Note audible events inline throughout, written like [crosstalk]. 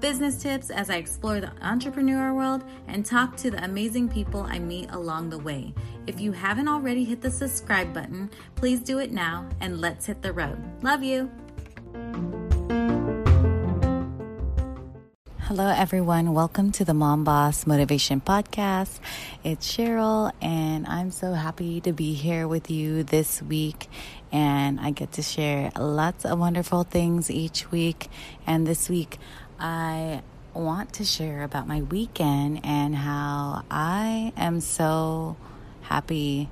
business tips as I explore the entrepreneur world, and talk to the amazing people I meet along the way. If you haven't already hit the subscribe button, please do it now and let's hit the road. Love you. Hello, everyone. Welcome to the Mom Boss Motivation Podcast. It's Cheryl, and I'm so happy to be here with you this week. And I get to share lots of wonderful things each week. And this week, I want to share about my weekend and how I am so happy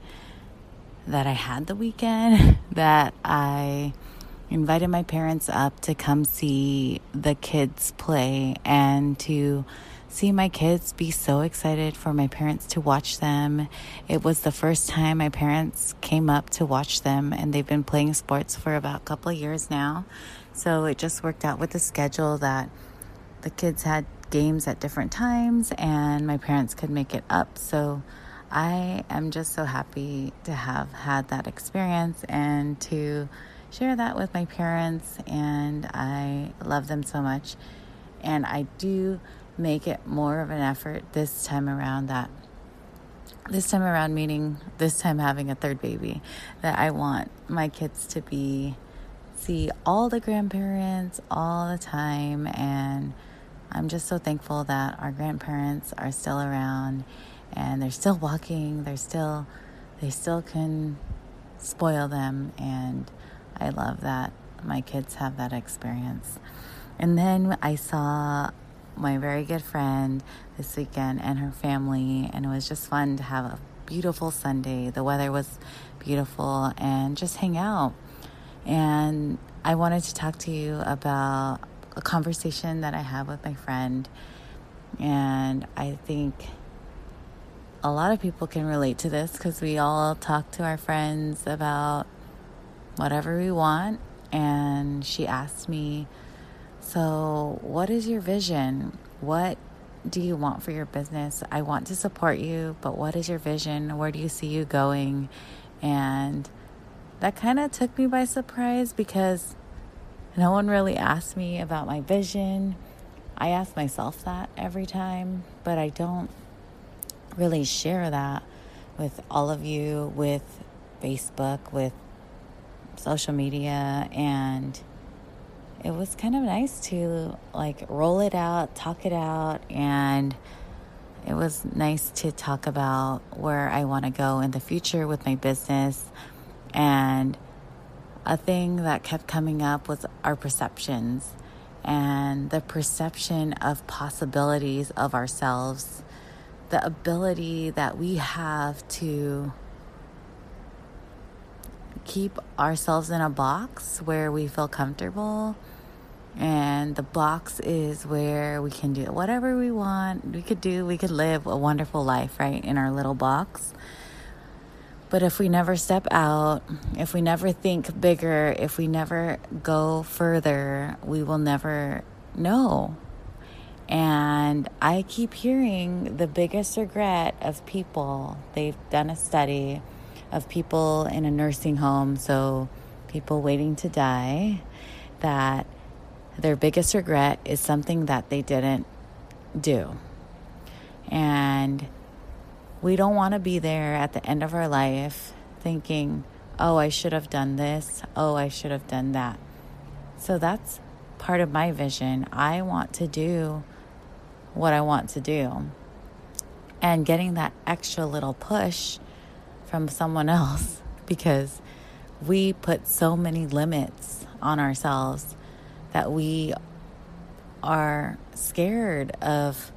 that I had the weekend, [laughs] that I invited my parents up to come see the kids play and to see my kids be so excited for my parents to watch them. It was the first time my parents came up to watch them, and they've been playing sports for about a couple of years now. So it just worked out with the schedule that the kids had games at different times and my parents could make it up. So I am just so happy to have had that experience and to share that with my parents. And I love them so much. And I do make it more of an effort this time around that this time around meaning this time having a third baby that I want my kids to be see all the grandparents all the time and I'm just so thankful that our grandparents are still around and they're still walking. They're still, they still can spoil them. And I love that my kids have that experience. And then I saw my very good friend this weekend and her family, and it was just fun to have a beautiful Sunday. The weather was beautiful and just hang out. And I wanted to talk to you about a conversation that I have with my friend. And I think a lot of people can relate to this because we all talk to our friends about whatever we want. And she asked me, So, what is your vision? What do you want for your business? I want to support you, but what is your vision? Where do you see you going? And that kind of took me by surprise because no one really asked me about my vision. I ask myself that every time, but I don't really share that with all of you, with Facebook, with social media. And it was kind of nice to like roll it out, talk it out, and it was nice to talk about where I want to go in the future with my business and a thing that kept coming up was our perceptions and the perception of possibilities of ourselves, the ability that we have to keep ourselves in a box where we feel comfortable. And the box is where we can do whatever we want. We could do, we could live a wonderful life, right, in our little box. But if we never step out, if we never think bigger, if we never go further, we will never know. And I keep hearing the biggest regret of people. They've done a study of people in a nursing home, so people waiting to die, that their biggest regret is something that they didn't do. And we don't want to be there at the end of our life thinking, oh, I should have done this. Oh, I should have done that. So that's part of my vision. I want to do what I want to do. And getting that extra little push from someone [laughs] else because we put so many limits on ourselves that we are scared of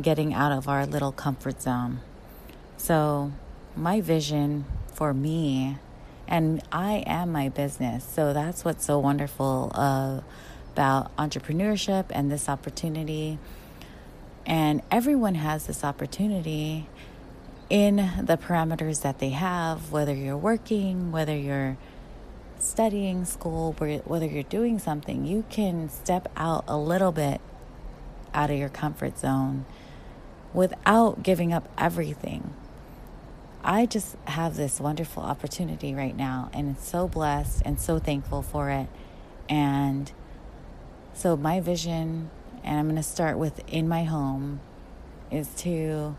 getting out of our little comfort zone. So, my vision for me, and I am my business. So, that's what's so wonderful uh, about entrepreneurship and this opportunity. And everyone has this opportunity in the parameters that they have, whether you're working, whether you're studying school, whether you're doing something, you can step out a little bit out of your comfort zone without giving up everything. I just have this wonderful opportunity right now, and it's so blessed and so thankful for it. And so, my vision, and I'm going to start with in my home, is to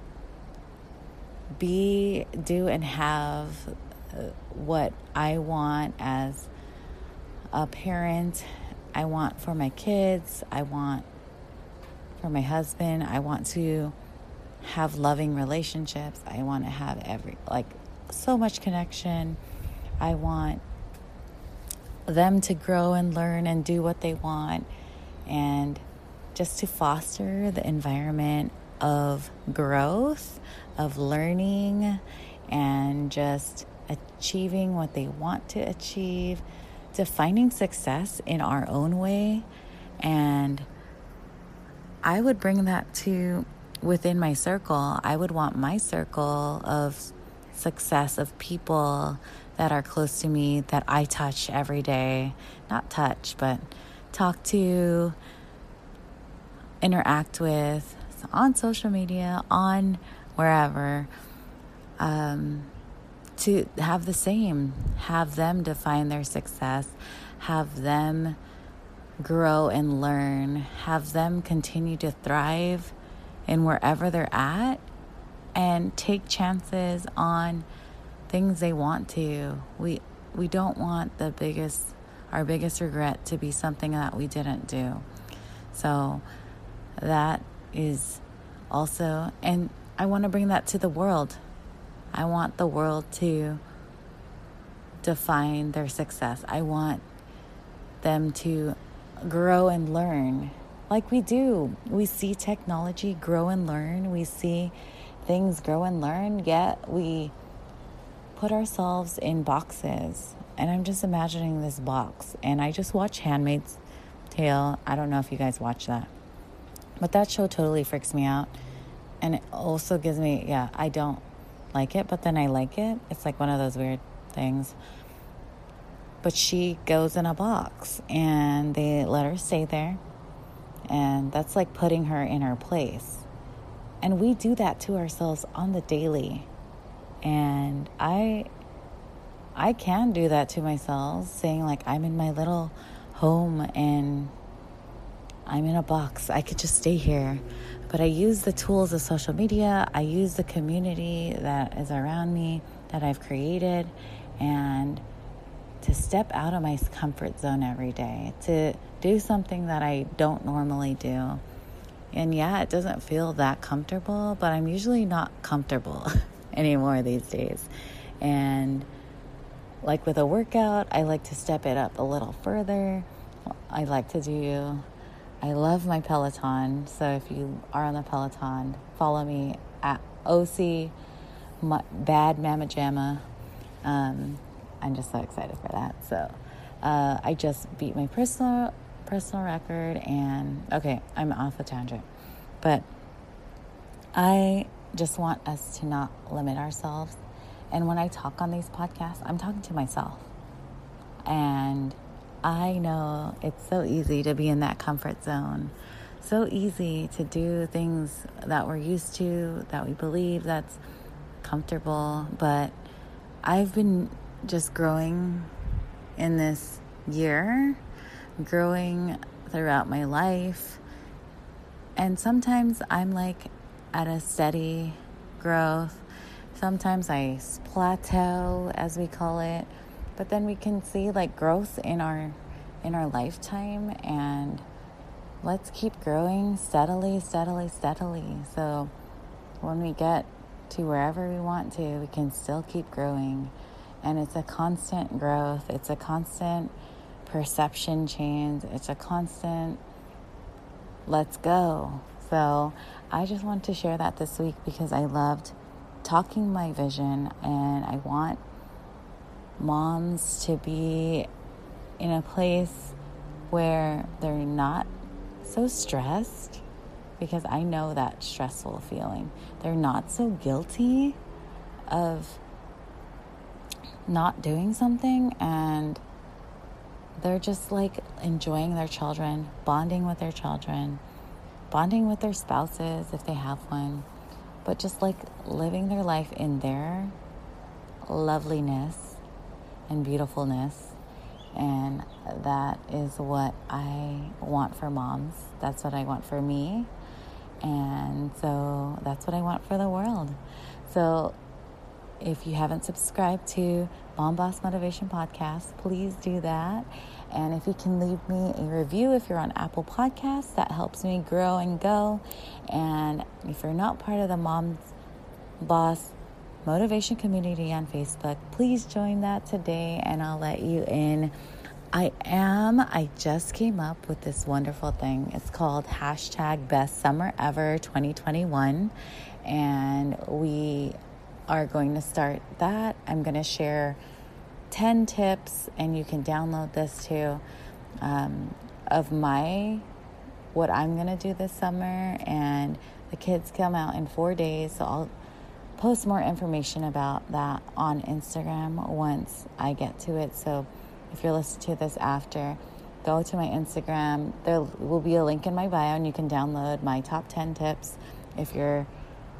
be, do, and have uh, what I want as a parent. I want for my kids. I want for my husband. I want to have loving relationships. I want to have every, like, so much connection. I want them to grow and learn and do what they want and just to foster the environment of growth, of learning, and just achieving what they want to achieve, defining success in our own way. And I would bring that to within my circle. I would want my circle of success of people that are close to me that I touch every day. Not touch, but talk to, interact with on social media, on wherever. Um, to have the same, have them define their success, have them grow and learn, have them continue to thrive in wherever they're at, and take chances on things they want to. We we don't want the biggest our biggest regret to be something that we didn't do. So that is also and I want to bring that to the world. I want the world to define their success. I want them to grow and learn like we do. We see technology grow and learn, we see things grow and learn, yet we put ourselves in boxes. And I'm just imagining this box. And I just watch Handmaid's Tale. I don't know if you guys watch that. But that show totally freaks me out. And it also gives me, yeah, I don't like it, but then I like it. It's like one of those weird things. But she goes in a box and they let her stay there. And that's like putting her in her place. And we do that to ourselves on the daily. And I I can do that to myself, saying like I'm in my little home and I'm in a box. I could just stay here. But I use the tools of social media, I use the community that is around me that I've created, and to step out of my comfort zone every day, to do something that I don't normally do. And yeah, it doesn't feel that comfortable, but I'm usually not comfortable [laughs] anymore these days. And like with a workout, I like to step it up a little further. I like to do I love my Peloton. So if you are on the Peloton, follow me at OC Bad Mama Jamma. Um, I'm just so excited for that. So uh, I just beat my personal personal record, and okay, I'm off the tangent, but I just want us to not limit ourselves. And when I talk on these podcasts, I'm talking to myself, and I know it's so easy to be in that comfort zone. So easy to do things that we're used to, that we believe that's comfortable. But I've been just growing in this year, growing throughout my life. And sometimes I'm like at a steady growth. Sometimes I plateau, as we call it but then we can see like growth in our in our lifetime and let's keep growing steadily steadily steadily so when we get to wherever we want to we can still keep growing and it's a constant growth. It's a constant perception change. It's a constant let's go. So i just want to share that this week because i loved talking my vision and i want moms to be in a place where they're not so stressed, because I know that stressful feeling. They're not so guilty of not doing something and they're just like enjoying their children, bonding with their children, bonding with their spouses if they have one, but just like living their life in their loveliness and beautifulness. And that is what I want for moms. That's what I want for me. And so that's what I want for the world. So if you haven't subscribed to Mom Boss Motivation Podcast, please do that. And if you can leave me a review if you're on Apple Podcasts, that helps me grow and go. And if you're not part of the Mom Boss Motivation Community on Facebook, please join that today and I'll let you in. I am, I just came up with this wonderful thing. It's called hashtag best summer ever 2021. And we are going to start that. I'm going to share 10 tips, and you can download this too, um, of my what I'm going to do this summer. And the kids come out in four days. So I'll post more information about that on Instagram once I get to it. So if you're listening to this after, go to my Instagram. There will be a link in my bio, and you can download my top 10 tips if you're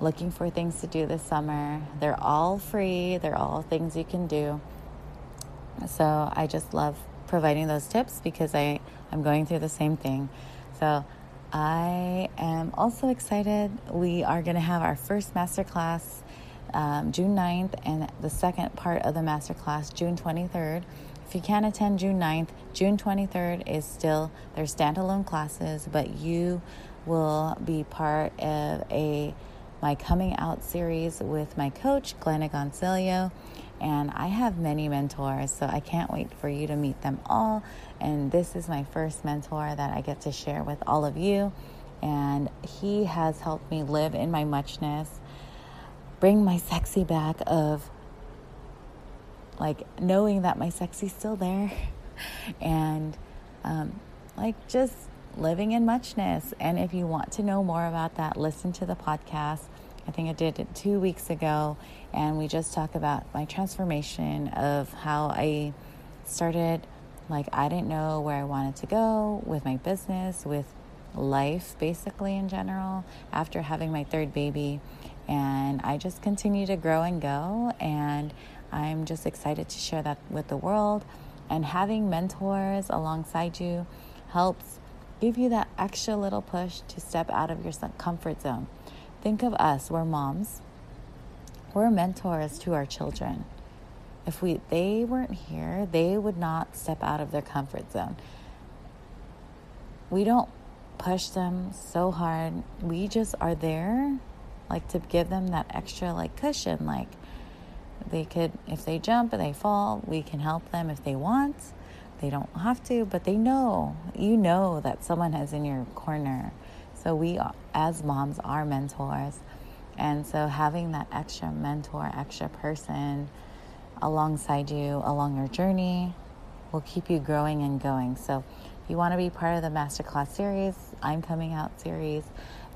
looking for things to do this summer. They're all free, they're all things you can do. So I just love providing those tips because I, I'm going through the same thing. So I am also excited. We are going to have our first masterclass um, June 9th and the second part of the masterclass June 23rd. If you can't attend June 9th, June 23rd is still their standalone classes, but you will be part of a my coming out series with my coach Glenna Gonzalez and I have many mentors, so I can't wait for you to meet them all. And this is my first mentor that I get to share with all of you. And he has helped me live in my muchness, bring my sexy back of like knowing that my sexy's still there, [laughs] and um, like just living in muchness. And if you want to know more about that, listen to the podcast. I think I did it two weeks ago, and we just talk about my transformation of how I started. Like, I didn't know where I wanted to go with my business, with life, basically, in general, after having my third baby. And I just continue to grow and go. And I'm just excited to share that with the world. And having mentors alongside you helps give you that extra little push to step out of your comfort zone. Think of us, we're moms. We're mentors to our children. If we they weren't here, they would not step out of their comfort zone. We don't push them so hard. We just are there like to give them that extra like cushion like they could if they jump and they fall, we can help them if they want. They don't have to, but they know. You know that someone is in your corner so we, as moms, are mentors. And so having that extra mentor, extra person alongside you along your journey will keep you growing and going. So if you want to be part of the masterclass series, I'm coming out series,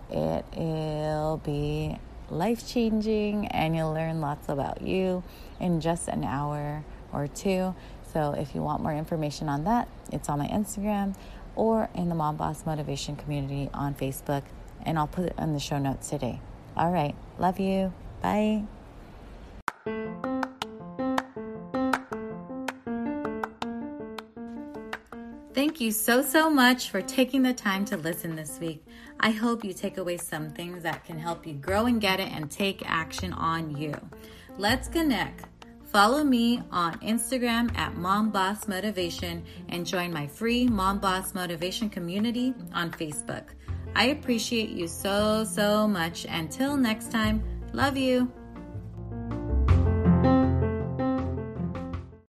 it will be life changing and you'll learn lots about you in just an hour or two. So if you want more information on that, it's on my Instagram or in the Mom Boss Motivation community on Facebook. And I'll put it in the show notes today. All right. Love you. Bye. Thank you so, so much for taking the time to listen this week. I hope you take away some things that can help you grow and get it and take action on you. Let's connect. Follow me on Instagram at Mom Boss Motivation and join my free Mom Boss Motivation community on Facebook. I appreciate you so, so much. Until next time, love you.